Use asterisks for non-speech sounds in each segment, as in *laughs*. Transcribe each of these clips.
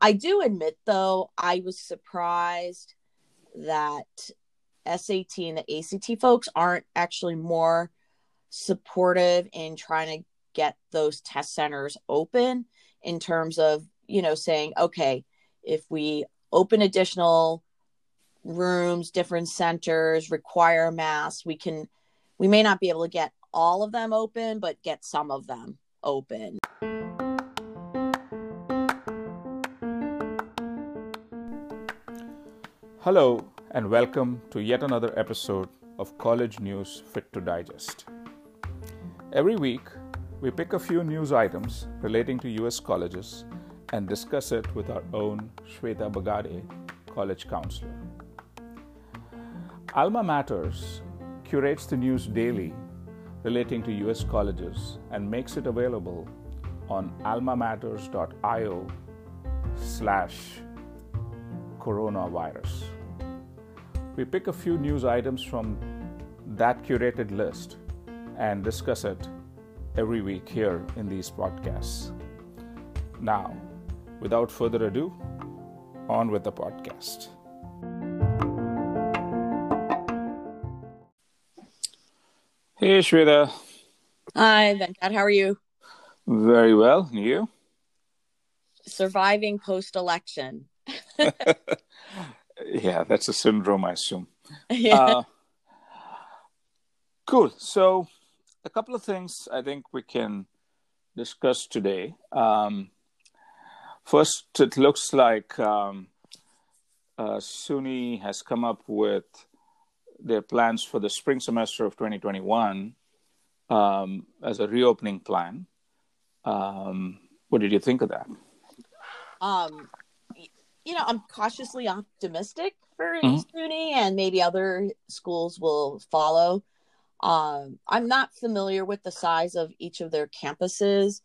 I do admit, though, I was surprised that SAT and the ACT folks aren't actually more supportive in trying to get those test centers open in terms of, you know, saying, okay, if we open additional rooms, different centers, require masks, we can, we may not be able to get all of them open, but get some of them open. Hello, and welcome to yet another episode of College News Fit to Digest. Every week, we pick a few news items relating to US colleges and discuss it with our own Shweta Bagade, college counselor. Alma Matters curates the news daily relating to US colleges and makes it available on almamatters.io slash coronavirus. We pick a few news items from that curated list and discuss it every week here in these podcasts. Now, without further ado, on with the podcast. Hey, Shweta. Hi, Venkat. How are you? Very well. And you? Surviving post election. *laughs* yeah, that's a syndrome, I assume. *laughs* yeah. Uh, cool. So, a couple of things I think we can discuss today. Um, first, it looks like um, uh, SUNY has come up with their plans for the spring semester of 2021 um, as a reopening plan. Um, what did you think of that? um, you know, I'm cautiously optimistic for mm-hmm. SUNY, and maybe other schools will follow. Um, I'm not familiar with the size of each of their campuses,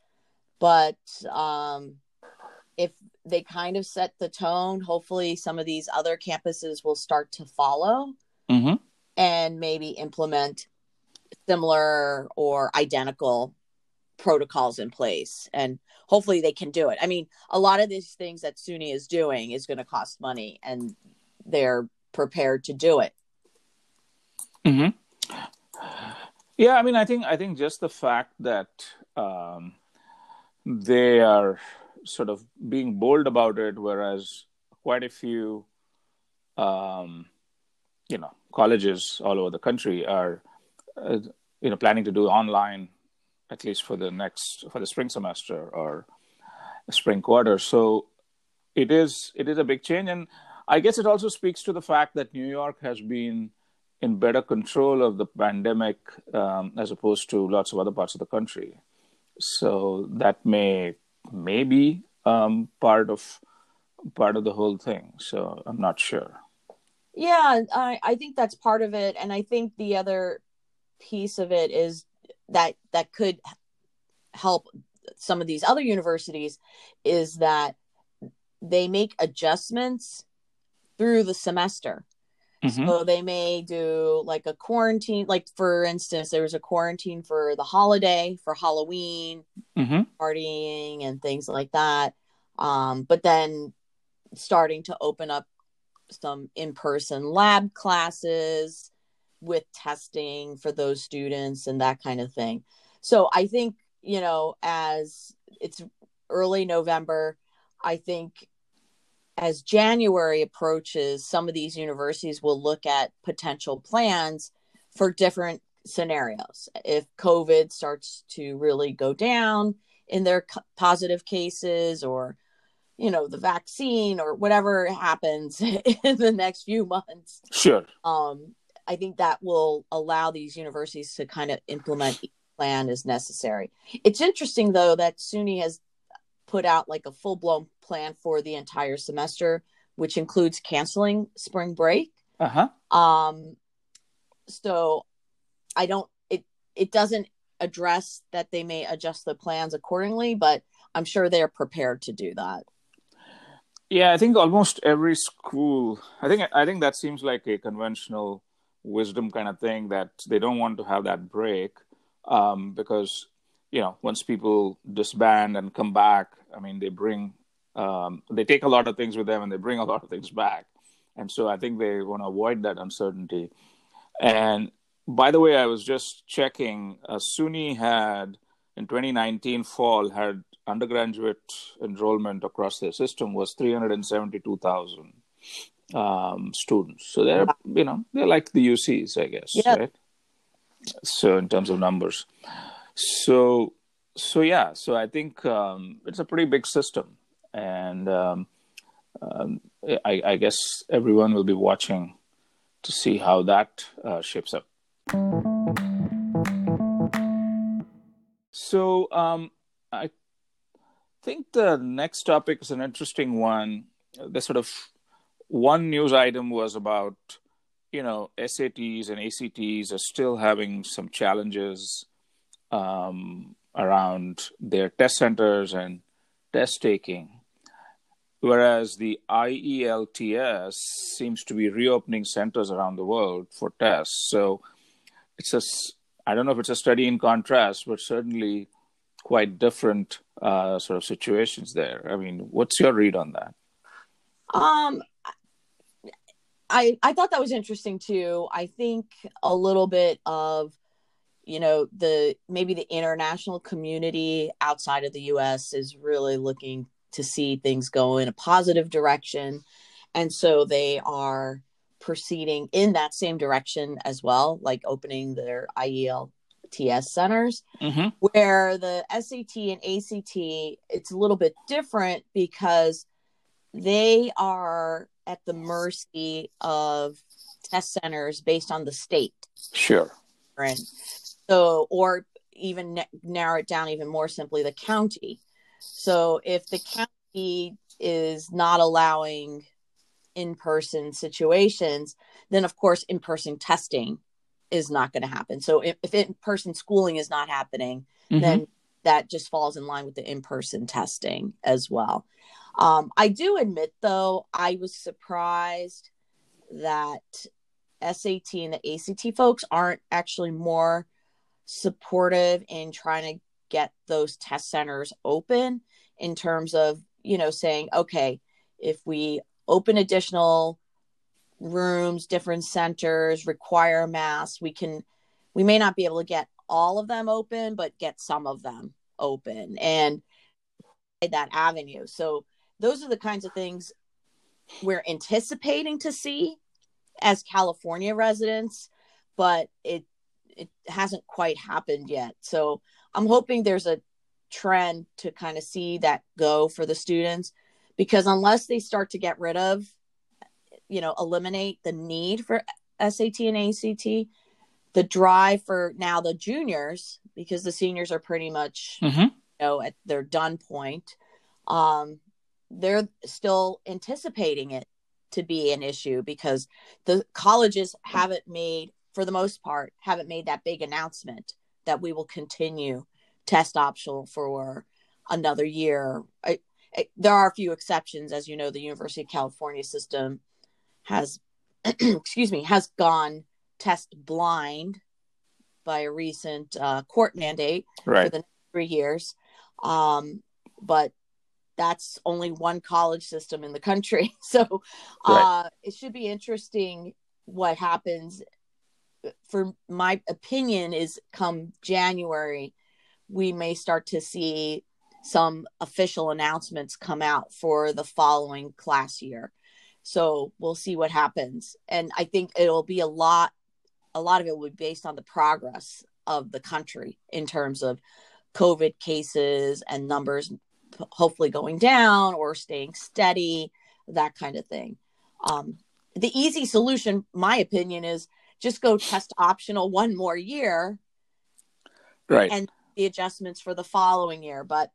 but um, if they kind of set the tone, hopefully some of these other campuses will start to follow mm-hmm. and maybe implement similar or identical protocols in place. And hopefully they can do it. I mean, a lot of these things that SUNY is doing is going to cost money, and they're prepared to do it. Mm-hmm. Yeah, I mean, I think I think just the fact that um, they are sort of being bold about it, whereas quite a few, um, you know, colleges all over the country are, uh, you know, planning to do online, at least for the next for the spring semester or spring quarter. So it is it is a big change, and I guess it also speaks to the fact that New York has been in better control of the pandemic um, as opposed to lots of other parts of the country. So that may may be um, part of part of the whole thing. So I'm not sure. Yeah, I, I think that's part of it, and I think the other piece of it is that that could help some of these other universities is that they make adjustments through the semester. Mm-hmm. So they may do like a quarantine, like for instance, there was a quarantine for the holiday, for Halloween, mm-hmm. partying, and things like that. Um, but then starting to open up some in person lab classes with testing for those students and that kind of thing. So I think, you know, as it's early November, I think as January approaches, some of these universities will look at potential plans for different scenarios. If COVID starts to really go down in their positive cases, or you know the vaccine, or whatever happens *laughs* in the next few months, sure. Um, I think that will allow these universities to kind of implement the plan as necessary. It's interesting though that SUNY has put out like a full blown plan for the entire semester, which includes canceling spring break. Uh huh. Um, so I don't. It it doesn't address that they may adjust the plans accordingly, but I'm sure they're prepared to do that. Yeah, I think almost every school. I think I think that seems like a conventional wisdom kind of thing that they don't want to have that break um, because you know once people disband and come back i mean they bring um, they take a lot of things with them and they bring a lot of things back. And so I think they want to avoid that uncertainty. And by the way, I was just checking. Uh, SUNY had in 2019 fall had undergraduate enrollment across their system was 372,000 um, students. So they're you know they're like the UCs, I guess, yeah. right? So in terms of numbers, so so yeah, so I think um, it's a pretty big system, and um, um, I, I, guess everyone will be watching to see how that uh, shapes up. So um, I think the next topic is an interesting one. The sort of one news item was about you know SATs and ACTs are still having some challenges um, around their test centers and test taking, whereas the IELTS seems to be reopening centers around the world for tests. So it's a I don't know if it's a study in contrast, but certainly quite different uh, sort of situations there. I mean, what's your read on that? Um, I I thought that was interesting too. I think a little bit of you know the maybe the international community outside of the US is really looking to see things go in a positive direction and so they are proceeding in that same direction as well like opening their IELTS centers mm-hmm. where the SAT and ACT it's a little bit different because they are at the mercy of test centers based on the state. Sure. And so, or even narrow it down even more simply, the county. So if the county is not allowing in person situations, then of course in person testing is not going to happen. So if, if in person schooling is not happening, mm-hmm. then that just falls in line with the in person testing as well. Um, I do admit, though, I was surprised that SAT and the ACT folks aren't actually more supportive in trying to get those test centers open in terms of, you know, saying, okay, if we open additional rooms, different centers, require masks, we can, we may not be able to get all of them open, but get some of them open and that avenue. So those are the kinds of things we're anticipating to see as California residents, but it it hasn't quite happened yet. So I'm hoping there's a trend to kind of see that go for the students because unless they start to get rid of you know eliminate the need for SAT and ACT the drive for now the juniors because the seniors are pretty much mm-hmm. you know at their done point um they're still anticipating it to be an issue because the colleges haven't made for the most part haven't made that big announcement that we will continue test optional for another year. I, I, there are a few exceptions. As you know the university of california system has *clears throat* excuse me has gone test blind by a recent uh, court mandate right. for the next three years. Um, but that's only one college system in the country. *laughs* So right. uh, it should be interesting what happens. For my opinion, is come January, we may start to see some official announcements come out for the following class year. So we'll see what happens. And I think it'll be a lot, a lot of it will be based on the progress of the country in terms of COVID cases and numbers hopefully going down or staying steady, that kind of thing. Um, the easy solution, my opinion, is just go test optional one more year, right? And the adjustments for the following year. But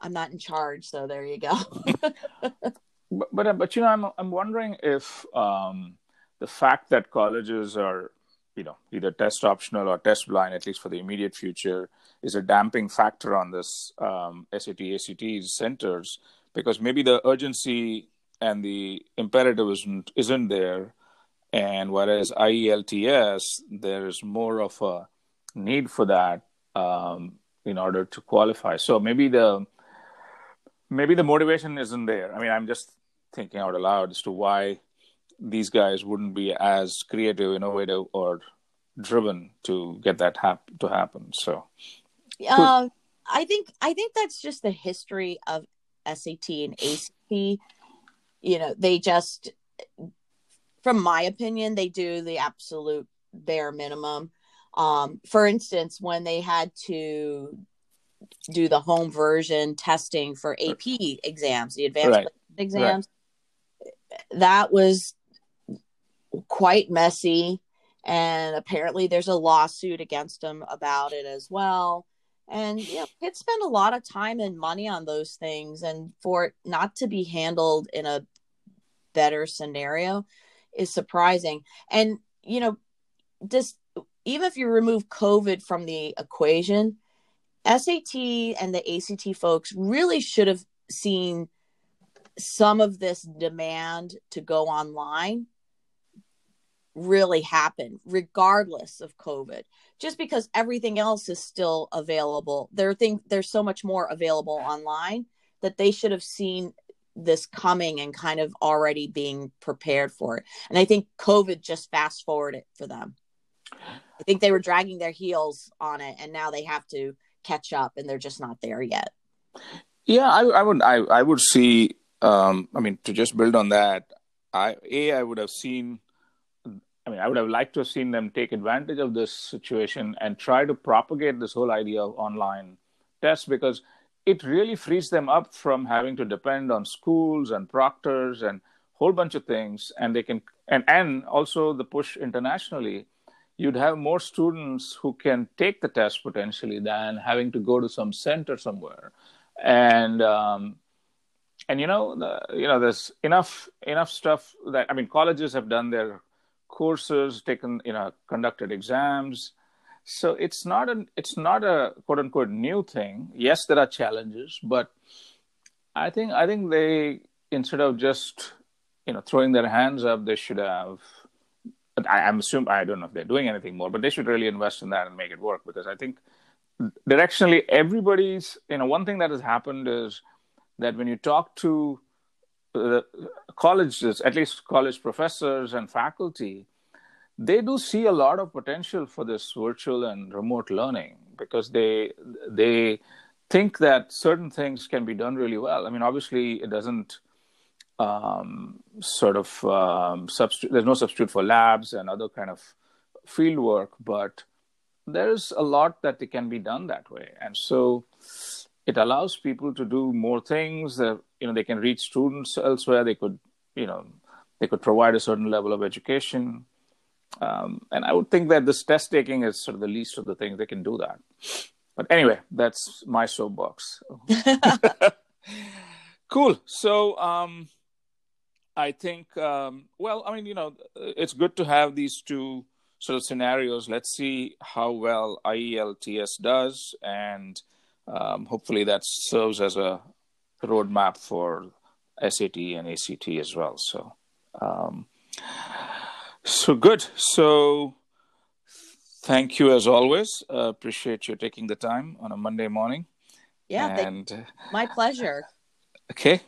I'm not in charge, so there you go. *laughs* but, but but you know, I'm I'm wondering if um, the fact that colleges are you know either test optional or test blind, at least for the immediate future, is a damping factor on this um, SAT ACT centers because maybe the urgency and the imperative isn't isn't there, and whereas IELTS there's more of a need for that um, in order to qualify. So maybe the maybe the motivation isn't there. I mean, I'm just thinking out aloud as to why these guys wouldn't be as creative, innovative, or driven to get that hap- to happen. So, uh, I think I think that's just the history of SAT and ACT. You know, they just, from my opinion, they do the absolute bare minimum. Um, for instance, when they had to do the home version testing for AP exams, the advanced right. exams, right. that was quite messy. And apparently, there's a lawsuit against them about it as well. And you know, spend a lot of time and money on those things, and for it not to be handled in a better scenario is surprising. And you know, just even if you remove COVID from the equation, SAT and the ACT folks really should have seen some of this demand to go online really happen regardless of covid just because everything else is still available. There think there's so much more available online that they should have seen this coming and kind of already being prepared for it. And i think covid just fast forwarded it for them. I think they were dragging their heels on it and now they have to catch up and they're just not there yet. Yeah i, I would I, I would see um i mean to just build on that i a i would have seen mean, I would have liked to have seen them take advantage of this situation and try to propagate this whole idea of online tests because it really frees them up from having to depend on schools and proctors and whole bunch of things. And they can, and, and also the push internationally, you'd have more students who can take the test potentially than having to go to some center somewhere. And, um, and you know, the, you know, there's enough enough stuff that I mean, colleges have done their courses, taken, you know, conducted exams. So it's not an it's not a quote unquote new thing. Yes, there are challenges, but I think I think they instead of just you know throwing their hands up, they should have. I, I'm assuming I don't know if they're doing anything more, but they should really invest in that and make it work because I think directionally everybody's you know one thing that has happened is that when you talk to colleges, at least college professors and faculty, they do see a lot of potential for this virtual and remote learning because they they think that certain things can be done really well. I mean, obviously, it doesn't um, sort of um, substitute. There's no substitute for labs and other kind of field work, but there's a lot that can be done that way, and so it allows people to do more things. That, you know, they can reach students elsewhere. They could, you know, they could provide a certain level of education. Um, and I would think that this test taking is sort of the least of the things they can do that. But anyway, that's my soapbox. *laughs* cool. So um, I think, um, well, I mean, you know, it's good to have these two sort of scenarios. Let's see how well IELTS does and um, hopefully that serves as a roadmap for SAT and ACT as well. So, um, so good. So, thank you as always. Uh, appreciate you taking the time on a Monday morning. Yeah, and my pleasure. *laughs* Okay,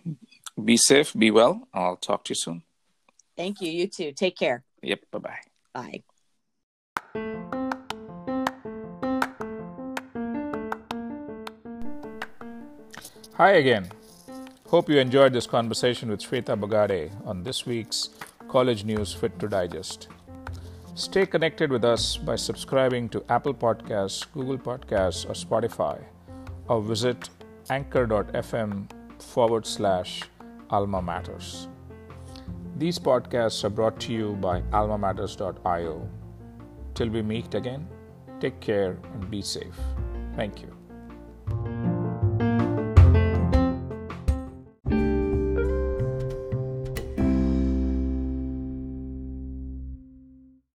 be safe, be well. I'll talk to you soon. Thank you. You too. Take care. Yep. Bye-bye. Bye. Hi again. Hope you enjoyed this conversation with Shweta Bagade on this week's College News Fit to Digest. Stay connected with us by subscribing to Apple Podcasts, Google Podcasts, or Spotify, or visit anchor.fm forward slash alma matters. These podcasts are brought to you by almamatters.io. Till we meet again, take care and be safe. Thank you.